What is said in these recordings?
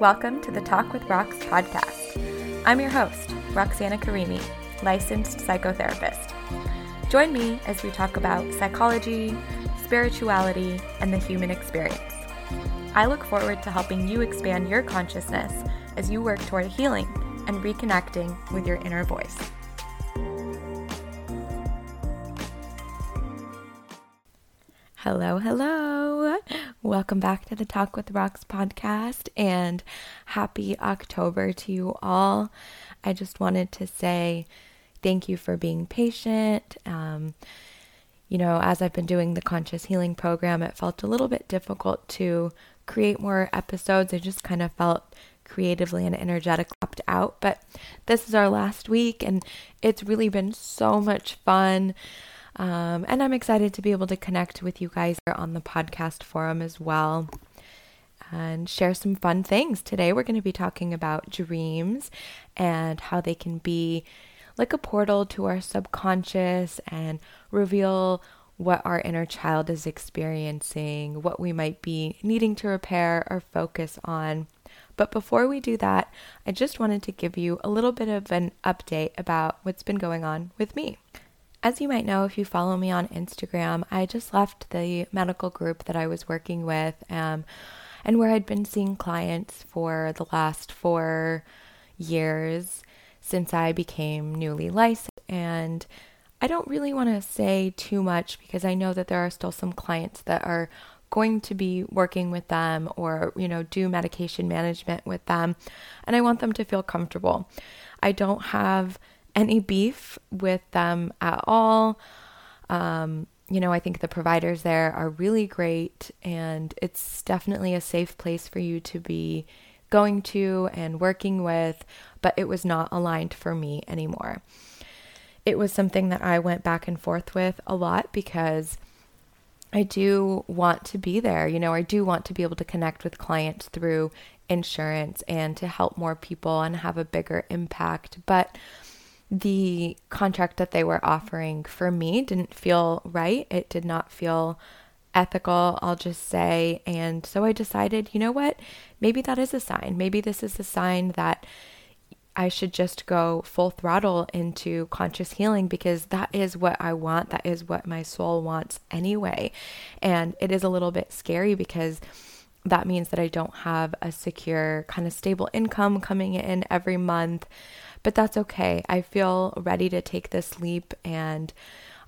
Welcome to the Talk with Rox podcast. I'm your host, Roxana Karimi, licensed psychotherapist. Join me as we talk about psychology, spirituality, and the human experience. I look forward to helping you expand your consciousness as you work toward healing and reconnecting with your inner voice. Hello, hello. Welcome back to the Talk with Rox podcast and happy October to you all. I just wanted to say thank you for being patient. Um, you know, as I've been doing the conscious healing program, it felt a little bit difficult to create more episodes. I just kind of felt creatively and energetically upped out. But this is our last week, and it's really been so much fun. Um, and I'm excited to be able to connect with you guys on the podcast forum as well and share some fun things. Today, we're going to be talking about dreams and how they can be like a portal to our subconscious and reveal what our inner child is experiencing, what we might be needing to repair or focus on. But before we do that, I just wanted to give you a little bit of an update about what's been going on with me. As you might know, if you follow me on Instagram, I just left the medical group that I was working with um, and where I'd been seeing clients for the last four years since I became newly licensed. And I don't really want to say too much because I know that there are still some clients that are going to be working with them or, you know, do medication management with them. And I want them to feel comfortable. I don't have any beef with them at all. Um, you know, I think the providers there are really great, and it's definitely a safe place for you to be going to and working with, but it was not aligned for me anymore. It was something that I went back and forth with a lot because I do want to be there. You know, I do want to be able to connect with clients through insurance and to help more people and have a bigger impact. But the contract that they were offering for me didn't feel right. It did not feel ethical, I'll just say. And so I decided, you know what? Maybe that is a sign. Maybe this is a sign that I should just go full throttle into conscious healing because that is what I want. That is what my soul wants anyway. And it is a little bit scary because that means that I don't have a secure, kind of stable income coming in every month but that's okay. I feel ready to take this leap and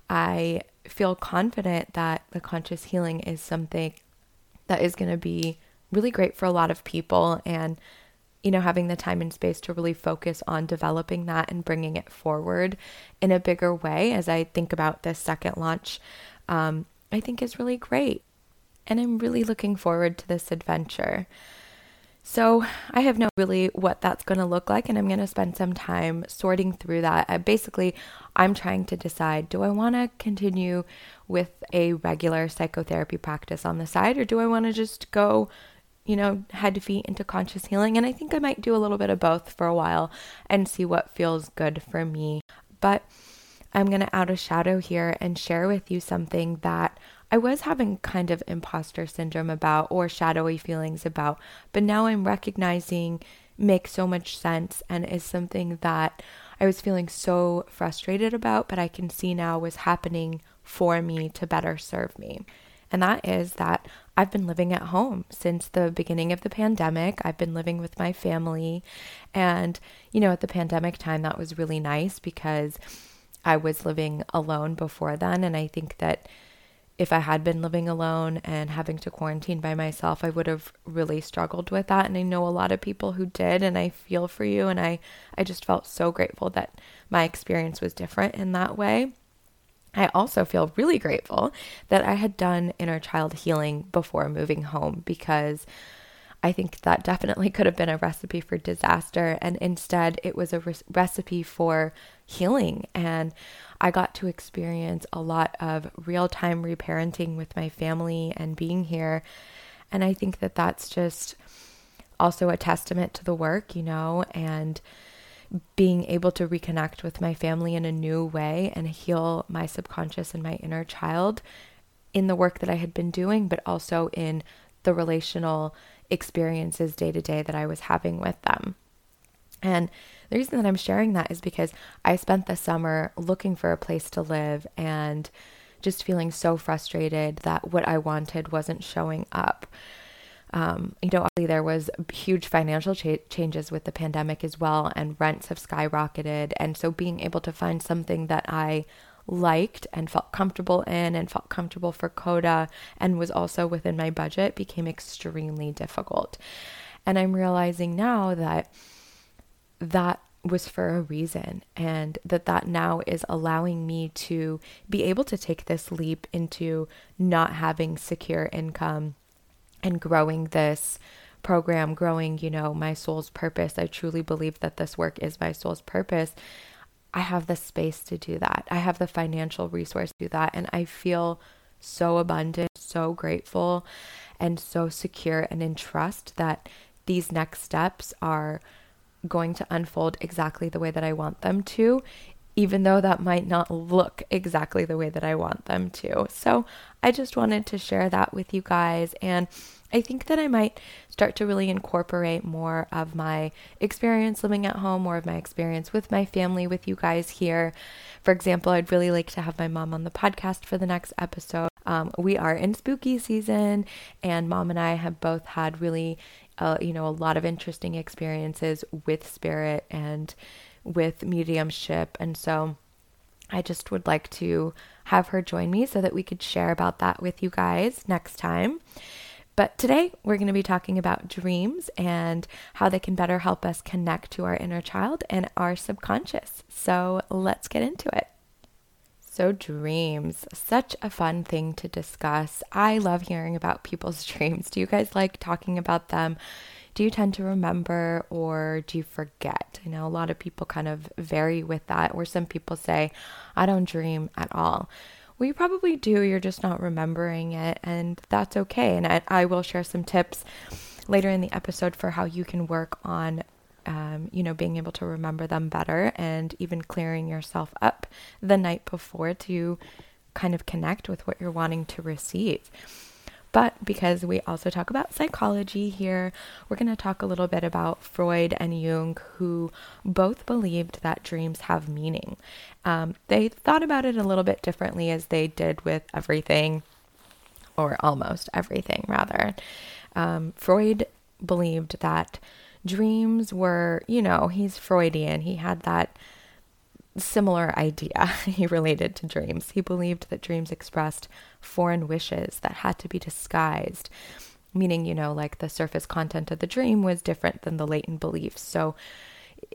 I feel confident that the conscious healing is something that is going to be really great for a lot of people and you know having the time and space to really focus on developing that and bringing it forward in a bigger way as I think about this second launch um, I think is really great and I'm really looking forward to this adventure. So I have no really what that's going to look like, and I'm going to spend some time sorting through that. I basically, I'm trying to decide: do I want to continue with a regular psychotherapy practice on the side, or do I want to just go, you know, head to feet into conscious healing? And I think I might do a little bit of both for a while and see what feels good for me. But I'm going to out a shadow here and share with you something that I was having kind of imposter syndrome about or shadowy feelings about, but now I'm recognizing makes so much sense and is something that I was feeling so frustrated about, but I can see now was happening for me to better serve me. And that is that I've been living at home since the beginning of the pandemic. I've been living with my family. And, you know, at the pandemic time, that was really nice because I was living alone before then. And I think that if I had been living alone and having to quarantine by myself, I would have really struggled with that. And I know a lot of people who did, and I feel for you. And I, I just felt so grateful that my experience was different in that way. I also feel really grateful that I had done inner child healing before moving home because I think that definitely could have been a recipe for disaster. And instead, it was a re- recipe for healing. And I got to experience a lot of real time reparenting with my family and being here. And I think that that's just also a testament to the work, you know, and being able to reconnect with my family in a new way and heal my subconscious and my inner child in the work that I had been doing, but also in the relational experiences day to day that I was having with them. And the reason that I'm sharing that is because I spent the summer looking for a place to live and just feeling so frustrated that what I wanted wasn't showing up. Um, you know, obviously there was huge financial cha- changes with the pandemic as well, and rents have skyrocketed. And so, being able to find something that I liked and felt comfortable in and felt comfortable for Coda and was also within my budget became extremely difficult. And I'm realizing now that that was for a reason and that that now is allowing me to be able to take this leap into not having secure income and growing this program growing you know my soul's purpose. I truly believe that this work is my soul's purpose. I have the space to do that. I have the financial resource to do that. And i feel so abundant so grateful and so secure and in trust that these next steps are going to unfold exactly the way that I want them to, even though that might not look exactly the way that I want them to. So I just wanted to share that with you guys. And I think that I might start to really incorporate more of my experience living at home, more of my experience with my family with you guys here. For example, I'd really like to have my mom on the podcast for the next episode. Um, we are in spooky season, and mom and I have both had really uh, you know, a lot of interesting experiences with spirit and with mediumship. And so I just would like to have her join me so that we could share about that with you guys next time. But today we're going to be talking about dreams and how they can better help us connect to our inner child and our subconscious. So let's get into it. So, dreams, such a fun thing to discuss. I love hearing about people's dreams. Do you guys like talking about them? Do you tend to remember or do you forget? I know a lot of people kind of vary with that, where some people say, I don't dream at all. Well, you probably do, you're just not remembering it, and that's okay. And I, I will share some tips later in the episode for how you can work on um, you know, being able to remember them better and even clearing yourself up the night before to kind of connect with what you're wanting to receive. But because we also talk about psychology here, we're going to talk a little bit about Freud and Jung, who both believed that dreams have meaning. Um, they thought about it a little bit differently as they did with everything, or almost everything, rather. Um, Freud believed that dreams were, you know, he's Freudian. He had that similar idea he related to dreams. He believed that dreams expressed foreign wishes that had to be disguised, meaning, you know, like the surface content of the dream was different than the latent beliefs. So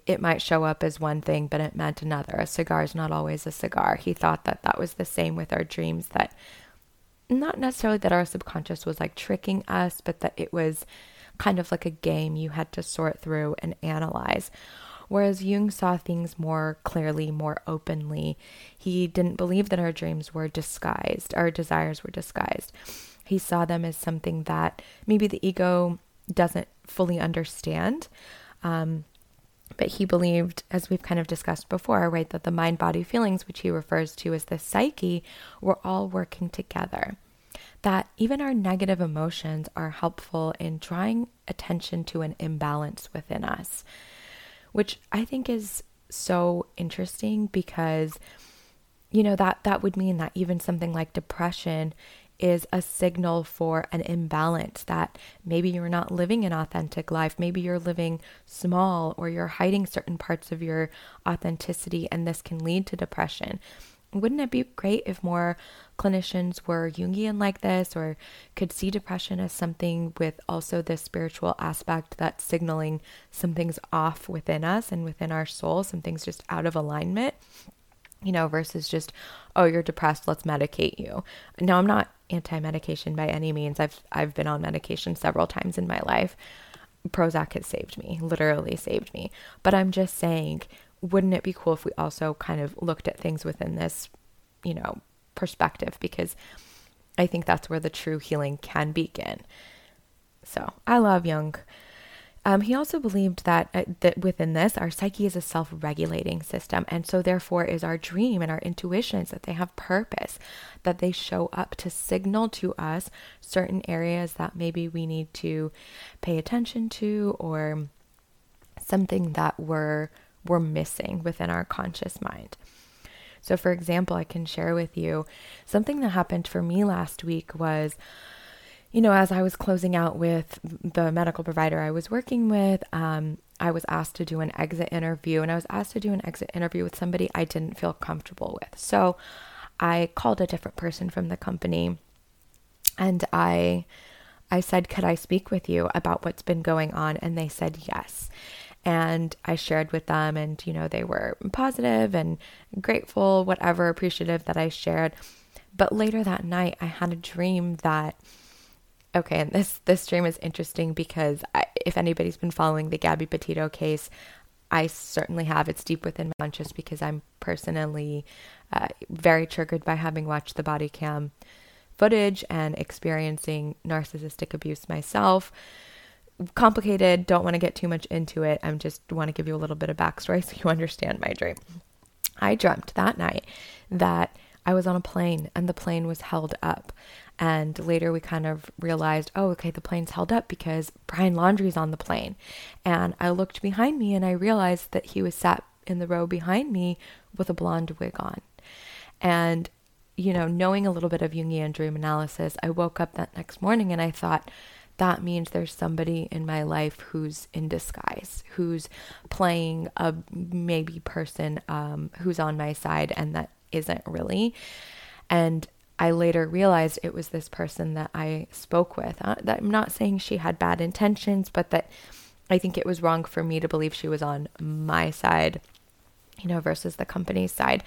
it might show up as one thing, but it meant another. A cigar is not always a cigar. He thought that that was the same with our dreams, that not necessarily that our subconscious was like tricking us, but that it was kind of like a game you had to sort through and analyze. Whereas Jung saw things more clearly, more openly. He didn't believe that our dreams were disguised, our desires were disguised. He saw them as something that maybe the ego doesn't fully understand. Um, but he believed, as we've kind of discussed before, right, that the mind body feelings, which he refers to as the psyche, were all working together that even our negative emotions are helpful in drawing attention to an imbalance within us, which I think is so interesting because you know that that would mean that even something like depression is a signal for an imbalance that maybe you're not living an authentic life maybe you're living small or you're hiding certain parts of your authenticity and this can lead to depression wouldn't it be great if more clinicians were Jungian like this or could see depression as something with also this spiritual aspect that's signaling something's off within us and within our soul, something's just out of alignment? You know, versus just, oh, you're depressed, let's medicate you. Now, I'm not anti-medication by any means. I've I've been on medication several times in my life. Prozac has saved me, literally saved me. But I'm just saying wouldn't it be cool if we also kind of looked at things within this, you know, perspective? Because I think that's where the true healing can begin. So I love Jung. Um, he also believed that, uh, that within this, our psyche is a self regulating system. And so, therefore, is our dream and our intuitions that they have purpose, that they show up to signal to us certain areas that maybe we need to pay attention to or something that we're, we're missing within our conscious mind. So, for example, I can share with you something that happened for me last week was you know, as I was closing out with the medical provider I was working with, um, I was asked to do an exit interview, and I was asked to do an exit interview with somebody I didn't feel comfortable with. So I called a different person from the company, and I I said, "Could I speak with you about what's been going on?" And they said yes. And I shared with them, and you know, they were positive and grateful, whatever, appreciative that I shared. But later that night, I had a dream that Okay, and this this dream is interesting because I, if anybody's been following the Gabby Petito case, I certainly have. It's deep within my conscious because I'm personally uh, very triggered by having watched the body cam footage and experiencing narcissistic abuse myself. Complicated. Don't want to get too much into it. I'm just want to give you a little bit of backstory so you understand my dream. I dreamt that night that I was on a plane and the plane was held up. And later we kind of realized, oh, okay, the plane's held up because Brian Laundrie's on the plane. And I looked behind me and I realized that he was sat in the row behind me with a blonde wig on. And, you know, knowing a little bit of Jungian dream analysis, I woke up that next morning and I thought, that means there's somebody in my life who's in disguise, who's playing a maybe person um, who's on my side and that isn't really. And I later realized it was this person that I spoke with. Uh, that I'm not saying she had bad intentions, but that I think it was wrong for me to believe she was on my side, you know, versus the company's side.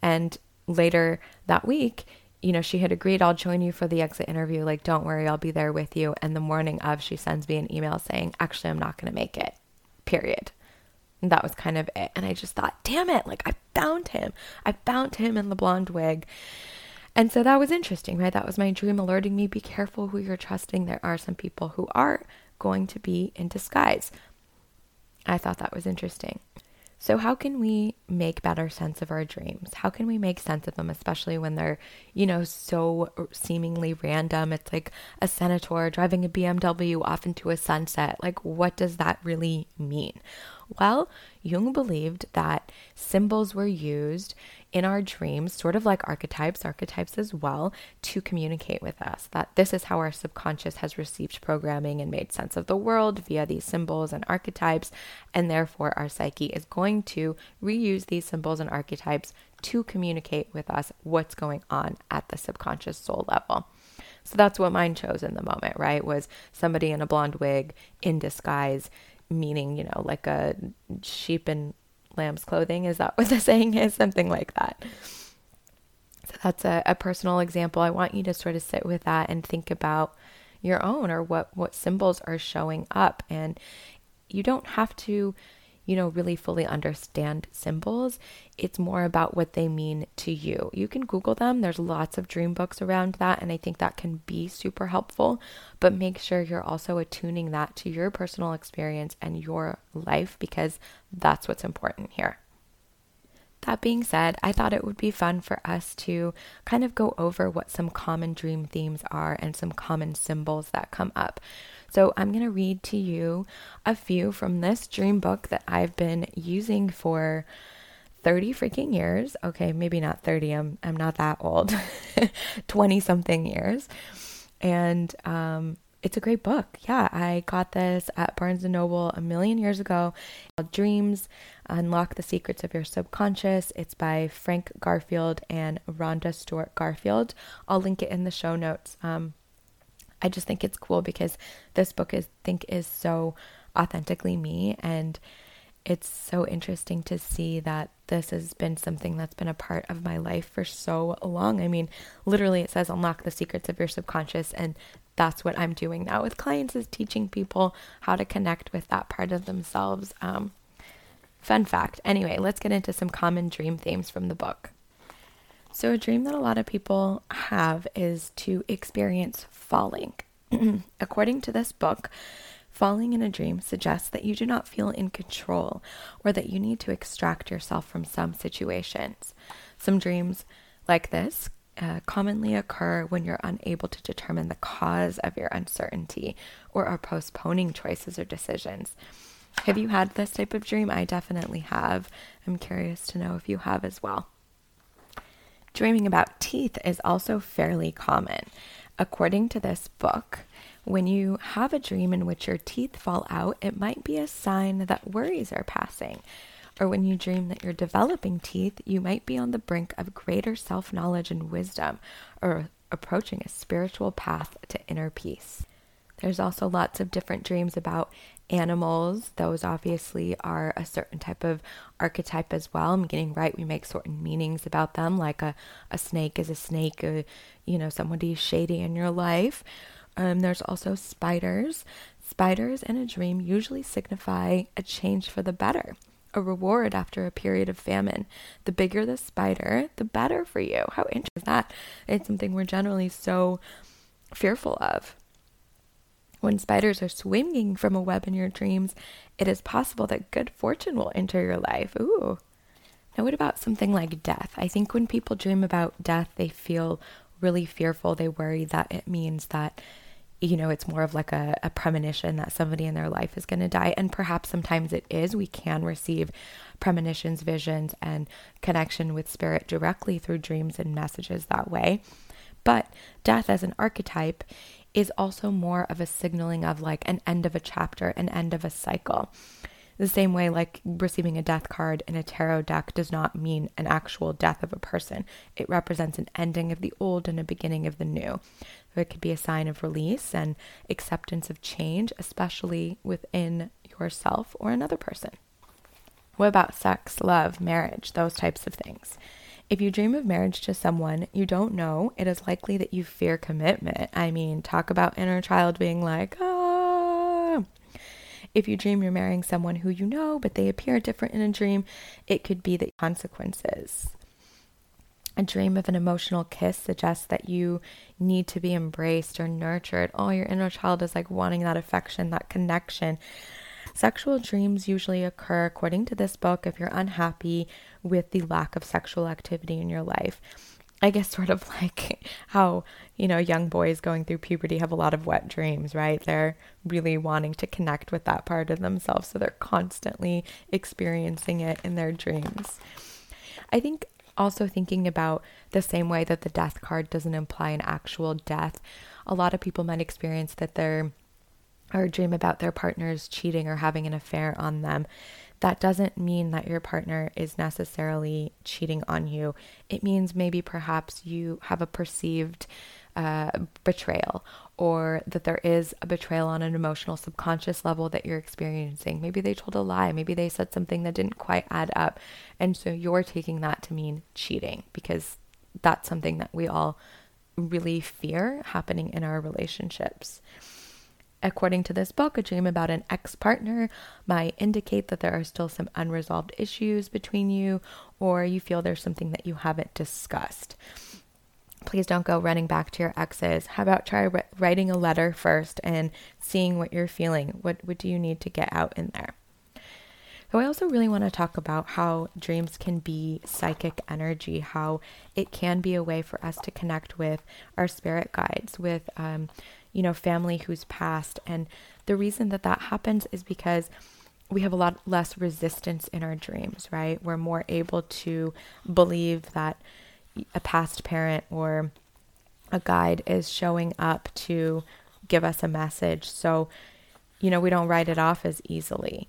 And later that week, you know, she had agreed, I'll join you for the exit interview. Like, don't worry, I'll be there with you. And the morning of, she sends me an email saying, actually, I'm not going to make it, period. And that was kind of it. And I just thought, damn it, like, I found him. I found him in the blonde wig. And so that was interesting, right? That was my dream alerting me be careful who you're trusting. There are some people who are going to be in disguise. I thought that was interesting. So, how can we make better sense of our dreams? How can we make sense of them, especially when they're, you know, so seemingly random? It's like a senator driving a BMW off into a sunset. Like, what does that really mean? Well, Jung believed that symbols were used in our dreams, sort of like archetypes, archetypes as well, to communicate with us. That this is how our subconscious has received programming and made sense of the world via these symbols and archetypes. And therefore, our psyche is going to reuse these symbols and archetypes to communicate with us what's going on at the subconscious soul level. So that's what mine chose in the moment, right? Was somebody in a blonde wig in disguise meaning, you know, like a sheep in lamb's clothing. Is that what the saying is? Something like that. So that's a, a personal example. I want you to sort of sit with that and think about your own or what, what symbols are showing up. And you don't have to you know, really fully understand symbols. It's more about what they mean to you. You can Google them, there's lots of dream books around that, and I think that can be super helpful. But make sure you're also attuning that to your personal experience and your life because that's what's important here. That being said, I thought it would be fun for us to kind of go over what some common dream themes are and some common symbols that come up. So I'm going to read to you a few from this dream book that I've been using for 30 freaking years. Okay, maybe not 30. I'm I'm not that old. 20 something years. And um it's a great book. Yeah, I got this at Barnes and Noble a million years ago. Dreams Unlock the Secrets of Your Subconscious. It's by Frank Garfield and Rhonda Stewart Garfield. I'll link it in the show notes. Um, I just think it's cool because this book is think is so authentically me and it's so interesting to see that this has been something that's been a part of my life for so long. I mean, literally it says unlock the secrets of your subconscious and that's what I'm doing now with clients is teaching people how to connect with that part of themselves. Um, fun fact. Anyway, let's get into some common dream themes from the book. So, a dream that a lot of people have is to experience falling. According to this book, Falling in a dream suggests that you do not feel in control or that you need to extract yourself from some situations. Some dreams like this uh, commonly occur when you're unable to determine the cause of your uncertainty or are postponing choices or decisions. Have you had this type of dream? I definitely have. I'm curious to know if you have as well. Dreaming about teeth is also fairly common. According to this book, when you have a dream in which your teeth fall out, it might be a sign that worries are passing. Or when you dream that you're developing teeth, you might be on the brink of greater self knowledge and wisdom, or approaching a spiritual path to inner peace. There's also lots of different dreams about animals. Those obviously are a certain type of archetype as well. I'm getting right. We make certain meanings about them, like a, a snake is a snake, a, you know, somebody shady in your life. Um, there's also spiders. Spiders in a dream usually signify a change for the better, a reward after a period of famine. The bigger the spider, the better for you. How interesting is that? It's something we're generally so fearful of. When spiders are swinging from a web in your dreams, it is possible that good fortune will enter your life. Ooh. Now, what about something like death? I think when people dream about death, they feel really fearful. They worry that it means that you know, it's more of like a, a premonition that somebody in their life is going to die. And perhaps sometimes it is. We can receive premonitions, visions, and connection with spirit directly through dreams and messages that way. But death as an archetype is also more of a signaling of like an end of a chapter, an end of a cycle. The same way, like receiving a death card in a tarot deck does not mean an actual death of a person. It represents an ending of the old and a beginning of the new. It could be a sign of release and acceptance of change, especially within yourself or another person. What about sex, love, marriage, those types of things? If you dream of marriage to someone you don't know, it is likely that you fear commitment. I mean, talk about inner child being like, ah. if you dream you're marrying someone who you know, but they appear different in a dream, it could be the consequences. A dream of an emotional kiss suggests that you need to be embraced or nurtured. Oh, your inner child is like wanting that affection, that connection. Sexual dreams usually occur, according to this book, if you're unhappy with the lack of sexual activity in your life. I guess sort of like how, you know, young boys going through puberty have a lot of wet dreams, right? They're really wanting to connect with that part of themselves. So they're constantly experiencing it in their dreams. I think also thinking about the same way that the death card doesn't imply an actual death, a lot of people might experience that they're or dream about their partners cheating or having an affair on them that doesn't mean that your partner is necessarily cheating on you. It means maybe perhaps you have a perceived uh, betrayal or that there is a betrayal on an emotional subconscious level that you're experiencing. Maybe they told a lie. Maybe they said something that didn't quite add up. And so you're taking that to mean cheating because that's something that we all really fear happening in our relationships. According to this book, a dream about an ex partner might indicate that there are still some unresolved issues between you, or you feel there's something that you haven't discussed. Please don't go running back to your exes. How about try writing a letter first and seeing what you're feeling? What, what do you need to get out in there? So, I also really want to talk about how dreams can be psychic energy, how it can be a way for us to connect with our spirit guides, with um, you know, family who's passed. And the reason that that happens is because we have a lot less resistance in our dreams, right? We're more able to believe that a past parent or a guide is showing up to give us a message. So, you know, we don't write it off as easily.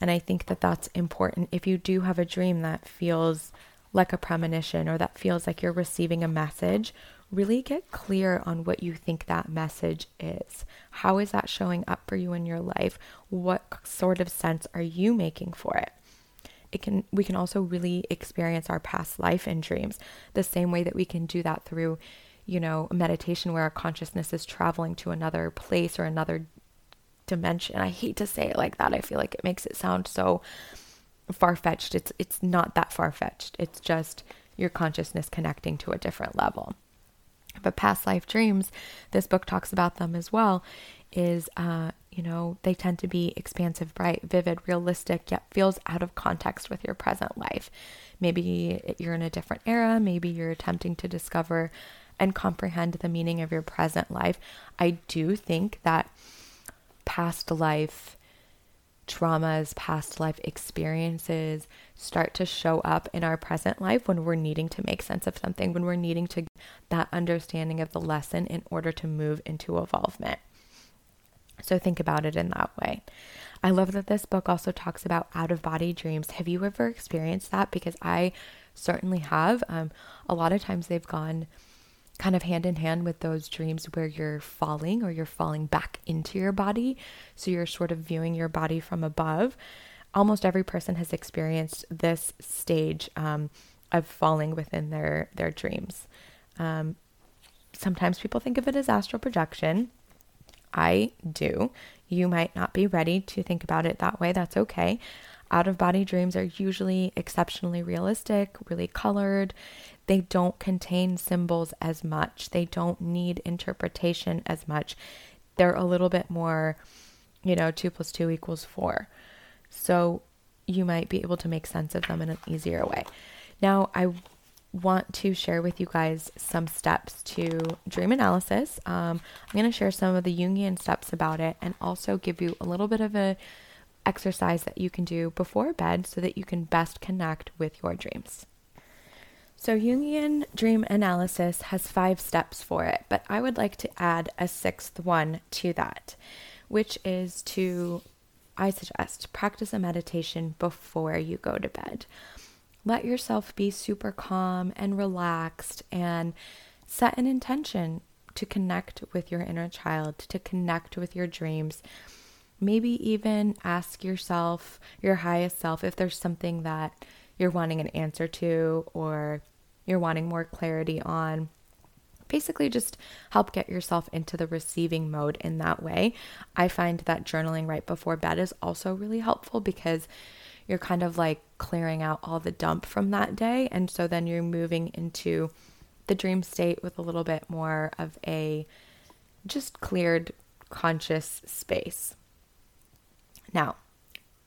And I think that that's important. If you do have a dream that feels like a premonition or that feels like you're receiving a message, really get clear on what you think that message is. How is that showing up for you in your life? What sort of sense are you making for it? It can we can also really experience our past life in dreams the same way that we can do that through you know meditation where our consciousness is traveling to another place or another dimension. I hate to say it like that. I feel like it makes it sound so far-fetched. It's it's not that far-fetched. It's just your consciousness connecting to a different level. But past life dreams, this book talks about them as well, is, uh, you know, they tend to be expansive, bright, vivid, realistic, yet feels out of context with your present life. Maybe you're in a different era, maybe you're attempting to discover and comprehend the meaning of your present life. I do think that past life traumas, past life experiences start to show up in our present life when we're needing to make sense of something, when we're needing to that understanding of the lesson in order to move into evolvement. So think about it in that way. I love that this book also talks about out of body dreams. Have you ever experienced that? Because I certainly have. Um, a lot of times they've gone kind of hand in hand with those dreams where you're falling or you're falling back into your body. So you're sort of viewing your body from above. Almost every person has experienced this stage um, of falling within their their dreams. Um, sometimes people think of it as astral projection. I do. You might not be ready to think about it that way. That's okay. Out of body dreams are usually exceptionally realistic, really colored they don't contain symbols as much. They don't need interpretation as much. They're a little bit more, you know, two plus two equals four. So you might be able to make sense of them in an easier way. Now, I want to share with you guys some steps to dream analysis. Um, I'm going to share some of the Jungian steps about it and also give you a little bit of a exercise that you can do before bed so that you can best connect with your dreams. So, Jungian dream analysis has five steps for it, but I would like to add a sixth one to that, which is to, I suggest, practice a meditation before you go to bed. Let yourself be super calm and relaxed and set an intention to connect with your inner child, to connect with your dreams. Maybe even ask yourself, your highest self, if there's something that you're wanting an answer to or you're wanting more clarity on. Basically, just help get yourself into the receiving mode in that way. I find that journaling right before bed is also really helpful because you're kind of like clearing out all the dump from that day. And so then you're moving into the dream state with a little bit more of a just cleared conscious space. Now,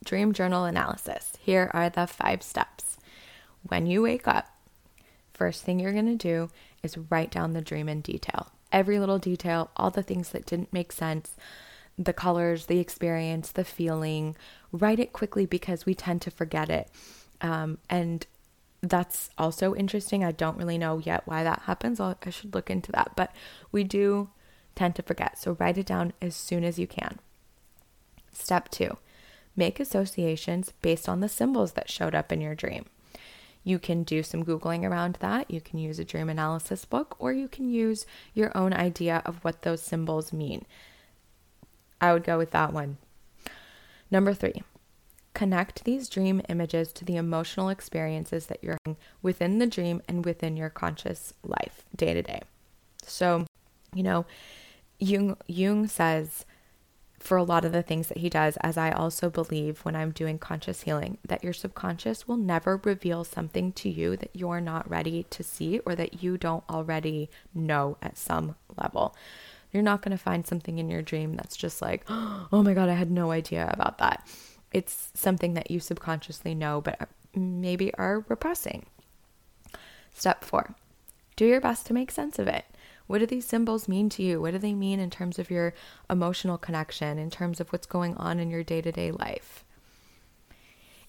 dream journal analysis. Here are the five steps. When you wake up, first thing you're going to do is write down the dream in detail. Every little detail, all the things that didn't make sense, the colors, the experience, the feeling. Write it quickly because we tend to forget it. Um, and that's also interesting. I don't really know yet why that happens. I'll, I should look into that. But we do tend to forget. So write it down as soon as you can. Step two make associations based on the symbols that showed up in your dream. You can do some Googling around that. You can use a dream analysis book, or you can use your own idea of what those symbols mean. I would go with that one. Number three, connect these dream images to the emotional experiences that you're having within the dream and within your conscious life day to day. So, you know, Jung, Jung says for a lot of the things that he does, as I also believe when I'm doing conscious healing, that your subconscious will never reveal something to you that you're not ready to see or that you don't already know at some level. You're not going to find something in your dream that's just like, oh my God, I had no idea about that. It's something that you subconsciously know, but uh, maybe are repressing. Step four do your best to make sense of it. What do these symbols mean to you? What do they mean in terms of your emotional connection, in terms of what's going on in your day to day life?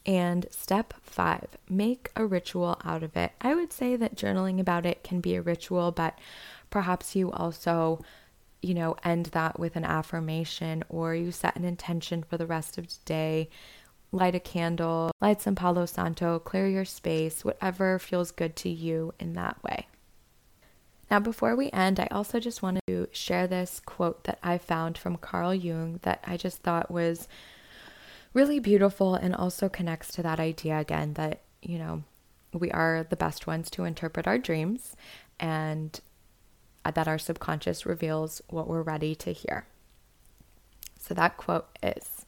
And step five, make a ritual out of it. I would say that journaling about it can be a ritual, but perhaps you also, you know, end that with an affirmation or you set an intention for the rest of today. Light a candle, light some Palo Santo, clear your space, whatever feels good to you in that way. Now, before we end, I also just wanted to share this quote that I found from Carl Jung that I just thought was really beautiful and also connects to that idea again that, you know, we are the best ones to interpret our dreams and Uh, that our subconscious reveals what we're ready to hear. So that quote is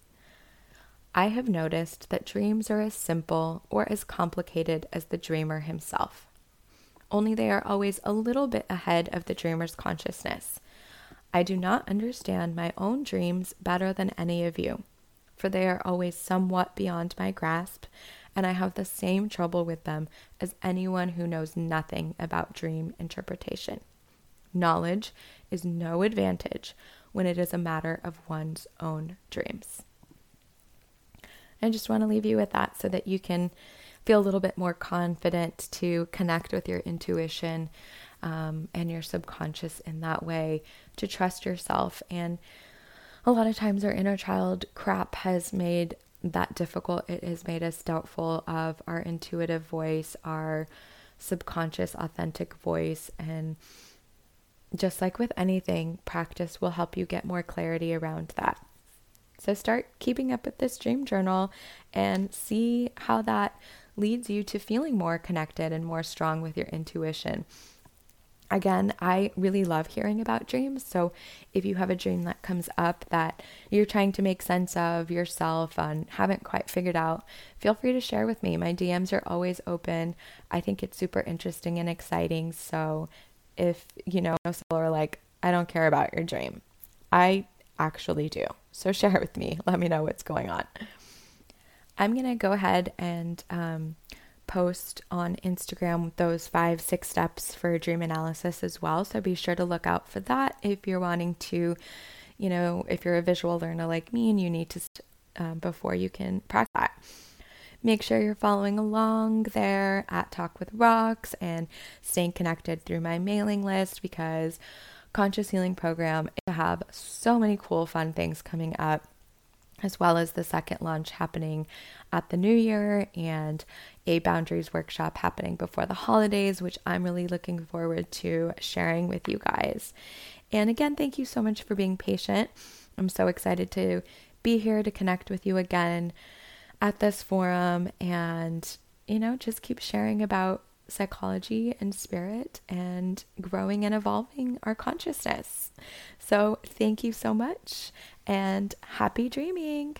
I have noticed that dreams are as simple or as complicated as the dreamer himself only they are always a little bit ahead of the dreamer's consciousness. I do not understand my own dreams better than any of you, for they are always somewhat beyond my grasp, and I have the same trouble with them as anyone who knows nothing about dream interpretation. Knowledge is no advantage when it is a matter of one's own dreams. I just want to leave you with that so that you can feel a little bit more confident to connect with your intuition um, and your subconscious in that way, to trust yourself. And a lot of times, our inner child crap has made that difficult. It has made us doubtful of our intuitive voice, our subconscious, authentic voice. And just like with anything, practice will help you get more clarity around that. So start keeping up with this dream journal and see how that leads you to feeling more connected and more strong with your intuition. Again, I really love hearing about dreams. So if you have a dream that comes up that you're trying to make sense of yourself and haven't quite figured out, feel free to share with me. My DMs are always open. I think it's super interesting and exciting. So if you know, people are like, I don't care about your dream, I actually do. So share it with me. Let me know what's going on. I'm going to go ahead and um, post on Instagram those five, six steps for dream analysis as well. So be sure to look out for that if you're wanting to, you know, if you're a visual learner like me and you need to, um, before you can practice. Make sure you're following along there at Talk with Rox and staying connected through my mailing list because Conscious Healing Program to have so many cool, fun things coming up, as well as the second launch happening at the new year and a boundaries workshop happening before the holidays, which I'm really looking forward to sharing with you guys. And again, thank you so much for being patient. I'm so excited to be here to connect with you again at this forum and, you know, just keep sharing about psychology and spirit and growing and evolving our consciousness. So, thank you so much and happy dreaming.